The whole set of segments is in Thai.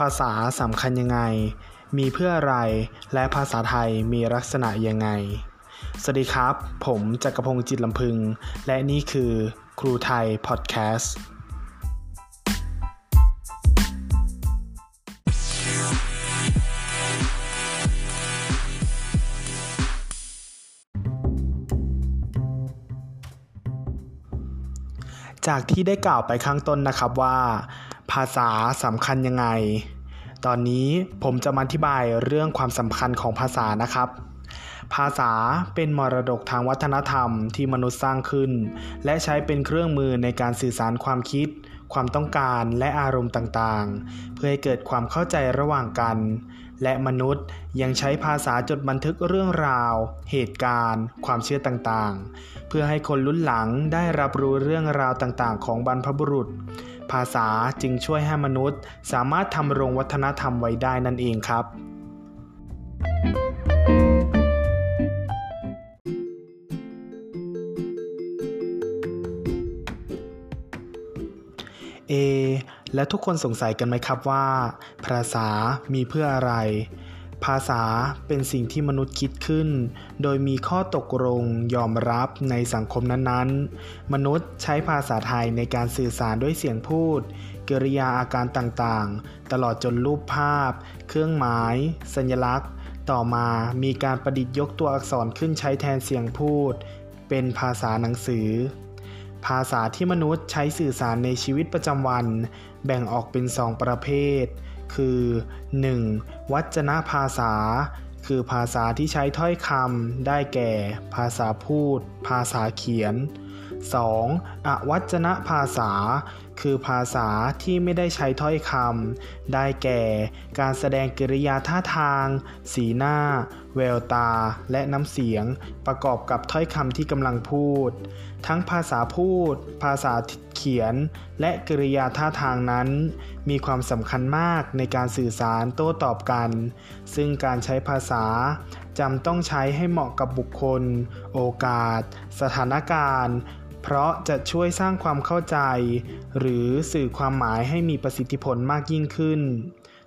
ภาษาสำคัญยังไง มีเพื่ออะไร และภาษาไทยมีลักษณะยังไง สวัสดีครับ ผมจักรพงศ์จิตลำพึง และนี่คือครูไทยพอดแคสต์จากที่ได้กล่าวไปข้างต้นนะครับว่า ภาษาสำคัญยังไง ตอนนี้ผมจะมาอธิบายเรื่องความสำคัญของภาษานะครับ ภาษาเป็นมรดกทางวัฒนธรรมที่มนุษย์สร้างขึ้น และใช้เป็นเครื่องมือในการสื่อสารความคิด ความต้องการและอารมณ์ต่างๆ เพื่อให้เกิดความเข้าใจระหว่างกัน และมนุษย์ยังใช้ภาษาจดบันทึกเรื่องราว เหตุการณ์ ความเชื่อต่างๆ เพื่อให้คนรุ่นหลังได้รับรู้เรื่องราวต่างๆ ของบรรพบุรุษ ภาษาจึงช่วยให้มนุษย์ สามารถทำรงวัฒนธรรมไว้ได้นั่นเองครับ เอ และทุกคนสงสัยกันไหมครับว่า ภาษามีเพื่ออะไร ภาษาเป็นสิ่งที่มนุษย์คิดขึ้น โดยมีข้อตกลงยอมรับในสังคมนั้นๆ มนุษย์ใช้ภาษาไทยในการสื่อสารด้วยเสียงพูดกริยาอาการต่างๆ ตลอดจนรูปภาพ เครื่องหมาย สัญลักษณ์ ต่อมามีการประดิษฐ์ยกตัวอักษรขึ้นใช้แทนเสียงพูด เป็นภาษาหนังสือ ภาษาที่มนุษย์ใช้สื่อสารในชีวิตประจำวัน แบ่งออกเป็นสองประเภท คือ 1. วัจนภาษา คือภาษาที่ใช้ถ้อยคำได้แก่ ภาษาพูด ภาษาเขียน 2. อวัจนภาษา คือภาษาที่ไม่ได้ใช้ถ้อยคำได้แก่ การแสดงกิริยาท่าทาง สีหน้า แววตา และน้ำเสียง ประกอบกับถ้อยคำที่กำลังพูด ทั้งภาษาพูด ภาษาเขียน และกริยาท่าทางนั้น มีความสำคัญมากในการสื่อสารโต้ตอบกัน ซึ่งการใช้ภาษาจำต้องใช้ให้เหมาะกับบุคคล โอกาส สถานการณ์ เพราะจะช่วยสร้างความเข้าใจ หรือสื่อความหมายให้มีประสิทธิผลมากยิ่งขึ้น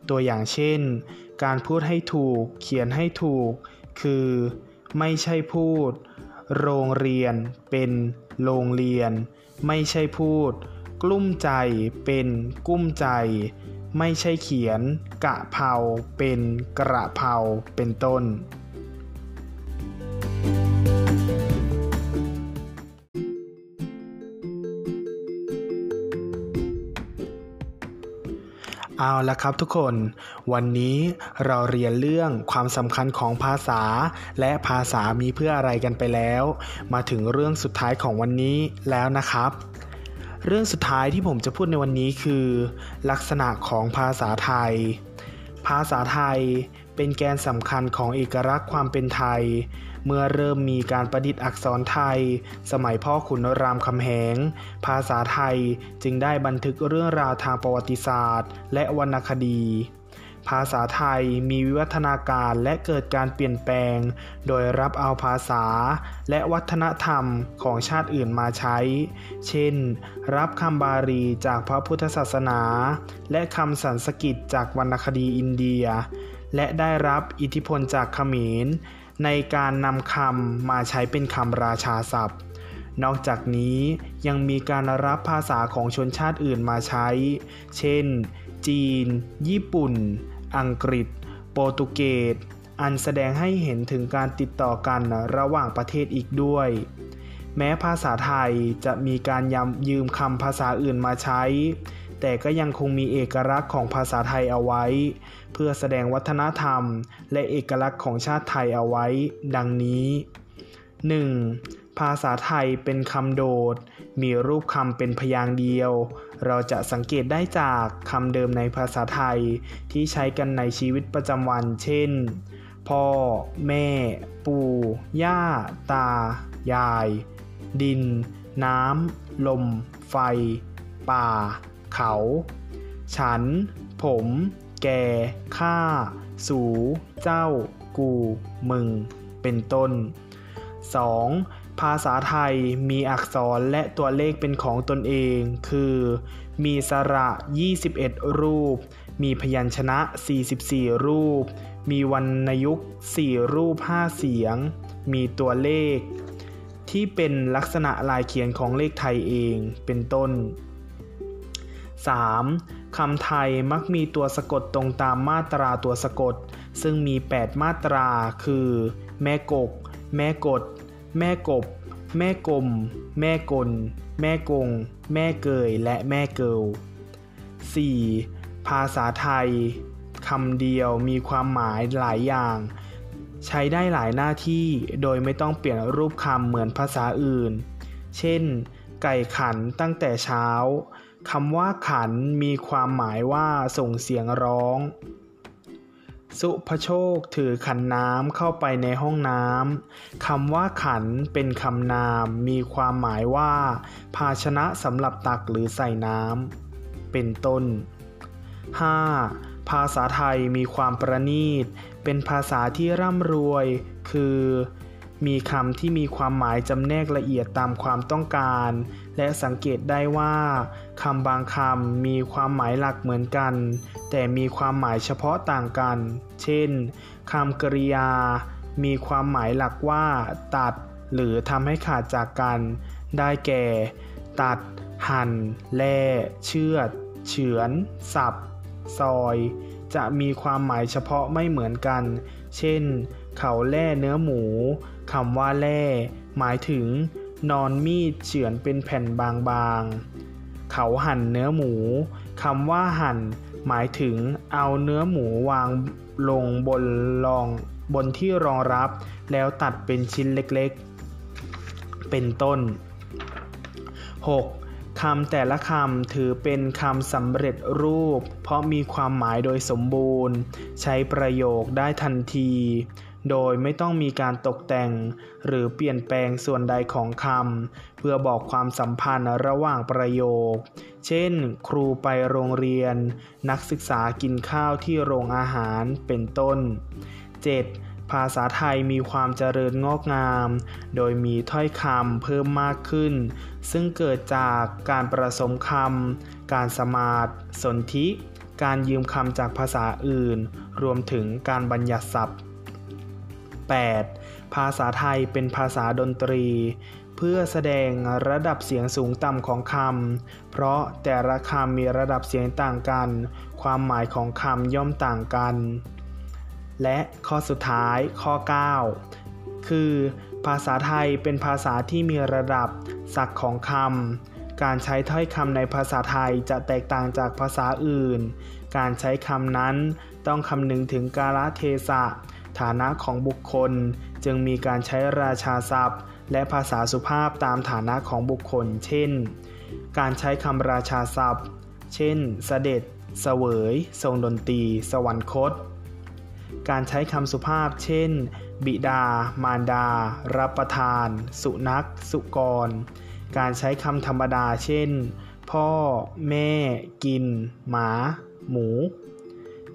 ตัวอย่างเช่น การพูดให้ถูก เขียนให้ถูก คือ ไม่ใช่พูด โรงเรียน เป็นโรงเรียน ไม่ใช่พูด กลุ้มใจ เป็นกุ้มใจ ไม่ใช่เขียน กะเพราเป็นกระเพราเป็นต้น เอาละครับทุกคน วันนี้เราเรียนเรื่องความสำคัญของภาษา และภาษามีเพื่ออะไรกันไปแล้ว มาถึงเรื่องสุดท้ายของวันนี้แล้วนะครับ เรื่องสุดท้ายที่ผมจะพูดในวันนี้คือ ลักษณะของภาษาไทย ภาษาไทยเป็นแกนสำคัญของเอกลักษณ์ความเป็นไทย เมื่อเริ่มมีการประดิษฐ์อักษรไทย สมัยพ่อขุนรามคำแหง ภาษาไทยจึงได้บันทึกเรื่องราวทางประวัติศาสตร์ และวรรณคดี ภาษาไทยมีวิวัฒนาการและเกิดการเปลี่ยนแปลง โดยรับเอาภาษาและวัฒนธรรมของชาติอื่นมาใช้ เช่น รับคำบาลีจากพระพุทธศาสนา และคำสันสกฤตจากวรรณคดีอินเดีย และได้รับอิทธิพลจากเขมร ในการนำคำมาใช้เป็นคำราชาศัพท์ นอกจากนี้ยังมีการรับภาษาของชนชาติอื่นมาใช้ เช่น จีน ญี่ปุ่น อังกฤษ โปรตุเกส อันแสดงให้เห็นถึงการติดต่อกันระหว่างประเทศอีกด้วย แม้ภาษาไทยจะมีการยำยืมคำภาษาอื่นมาใช้ แต่ก็ยังคงมีเอกลักษณ์ของภาษาไทยเอาไว้ เพื่อแสดงวัฒนธรรม และเอกลักษณ์ของชาติไทยเอาไว้ ดังนี้ 1. ภาษาไทยเป็นคำโดด มีรูปคำเป็นพยางค์เดียว เราจะสังเกตได้จากคำเดิมในภาษาไทยที่ใช้กันในชีวิตประจำวัน เช่น พ่อ แม่ ปู่ ย่า ตา ยาย ดิน น้ำ ลม ไฟ ป่า เขา ฉัน ผม แก ข้า สู เจ้า กู มึง เป็นต้น 2. ภาษาไทยมีอักษรและตัวเลขเป็นของตนเอง คือ มีสระ 21 รูป มีพยัญชนะ 44 รูป มีวรรณยุกต์ 4 รูป 5 เสียง มีตัวเลข ที่เป็นลักษณะลายเขียนของเลขไทยเอง เป็นต้น 3. คำไทยมักมีตัวสะกดตรงตามมาตราตัวสะกด ซึ่งมี 8 มาตรา คือ แม่กก แม่กด แม่กบ แม่กลม แม่กล แม่กง แม่เกย และแม่เกิล 4. ภาษาไทยคำเดียวมีความหมายหลายอย่าง ใช้ได้หลายหน้าที่โดยไม่ต้องเปลี่ยนรูปคำเหมือนภาษาอื่น เช่น ไก่ขันตั้งแต่เช้า คำว่าขันมีความหมายว่าส่งเสียงร้อง สุภโชคถือขันน้ำเข้าไปในห้องน้ำคำว่าขันเป็นคำนามมีความหมายว่า ภาชนะสำหรับตักหรือใส่น้ำเป็นต้น 5. ภาษาไทยมีความประณีต เป็นภาษาที่ร่ำรวย คือ มีคำที่มีความหมายจำแนกละเอียดตามความต้องการ และสังเกตได้ว่าคำบางคำมีความหมายหลักเหมือนกัน แต่มีความหมายเฉพาะต่างกัน เช่นคำกริยา มีความหมายหลักว่า ตัด หรือทำให้ขาดจากกัน ได้แก่ ตัด หั่น แล่ เชือด เฉือน สับ ซอย จะมีความหมายเฉพาะไม่เหมือนกัน เช่น เขาแล่เนื้อหมูคำว่าแล่ หมายถึง นอนมีดเฉือนเป็นแผ่นบางๆ เขาหั่นเนื้อหมูคำว่าหั่น หมายถึงเอาเนื้อหมูวางลงบนรองบนที่รองรับ แล้วตัดเป็นชิ้นเล็กๆ เป็นต้น 6. คำแต่ละคำถือเป็นคำสำเร็จรูป เพราะมีความหมายโดยสมบูรณ์ ใช้ประโยคได้ทันที โดยไม่ต้องมีการตกแต่ง หรือเปลี่ยนแปลงส่วนใดของคำเพื่อบอกความสัมพันธ์ระหว่างประโยค เช่น ครูไปโรงเรียน นักศึกษากินข้าวที่โรงอาหารเป็นต้น 7. ภาษาไทยมีความเจริญงอกงาม โดยมีถ้อยคำเพิ่มมากขึ้น ซึ่งเกิดจากการประสมคำ การสมาธสนธิ การยืมคำจากภาษาอื่น รวมถึงการบัญญัติศัพท์ 8. ภาษาไทยเป็นภาษาดนตรี เพื่อแสดงระดับเสียงสูงต่ำของคำ เพราะแต่ละคำมีระดับเสียงต่างกัน ความหมายของคำย่อมต่างกัน และข้อสุดท้ายข้อ 9 คือ ภาษาไทยเป็นภาษาที่มีระดับศักดิ์ของคำ การใช้ถ้อยคำในภาษาไทยจะแตกต่างจากภาษาอื่น การใช้คำนั้นต้องคำนึงถึงกาลเทศะ ฐานะของบุคคล จึงมีการใช้ราชาศัพท์ และภาษาสุภาพตามฐานะของบุคคล เช่น การใช้คำราชาศัพท์ เช่น เสด็จ เสวย ทรงดนตรี สวรรคต การใช้คำสุภาพ เช่น บิดา มารดา รับประทาน สุนัข สุกร การใช้คำธรรมดา เช่น พ่อ แม่ กิน หมา หมู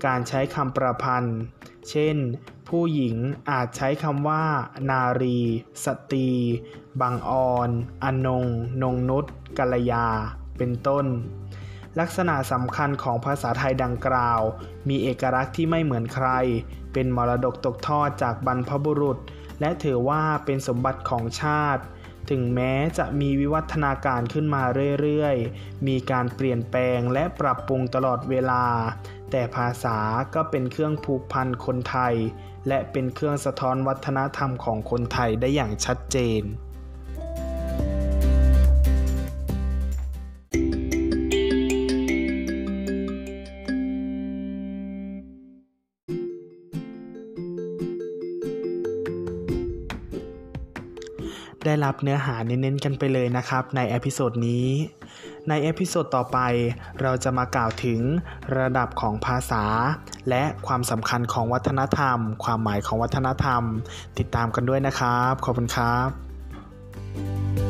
การใช้คำประพันธ์ เช่น ผู้หญิงอาจใช้คำว่า นารี สตรี บางออน อนง นงนุษกัลยา เป็นต้น ลักษณะสำคัญของภาษาไทยดังกล่าว มีเอกลักษณ์ที่ไม่เหมือนใคร เป็นมรดกตกทอดจากบรรพบุรุษ และถือว่าเป็นสมบัติของชาติถึงแม้จะมีวิวัฒนาการขึ้นมาเรื่อยๆ มีการเปลี่ยนแปลงและปรับปรุงตลอดเวลา แต่ภาษาก็เป็นเครื่องผูกพันคนไทย และเป็นเครื่องสะท้อนวัฒนธรรมของคนไทยได้อย่างชัดเจน รับเนื้อหาเน้นๆกันไปเลยนะครับใน episode นี้ ใน episode ต่อไปเราจะมากล่าวถึงระดับของภาษา และความสำคัญของวัฒนธรรม ความหมายของวัฒนธรรม ติดตามกันด้วยนะครับ ขอบคุณครับ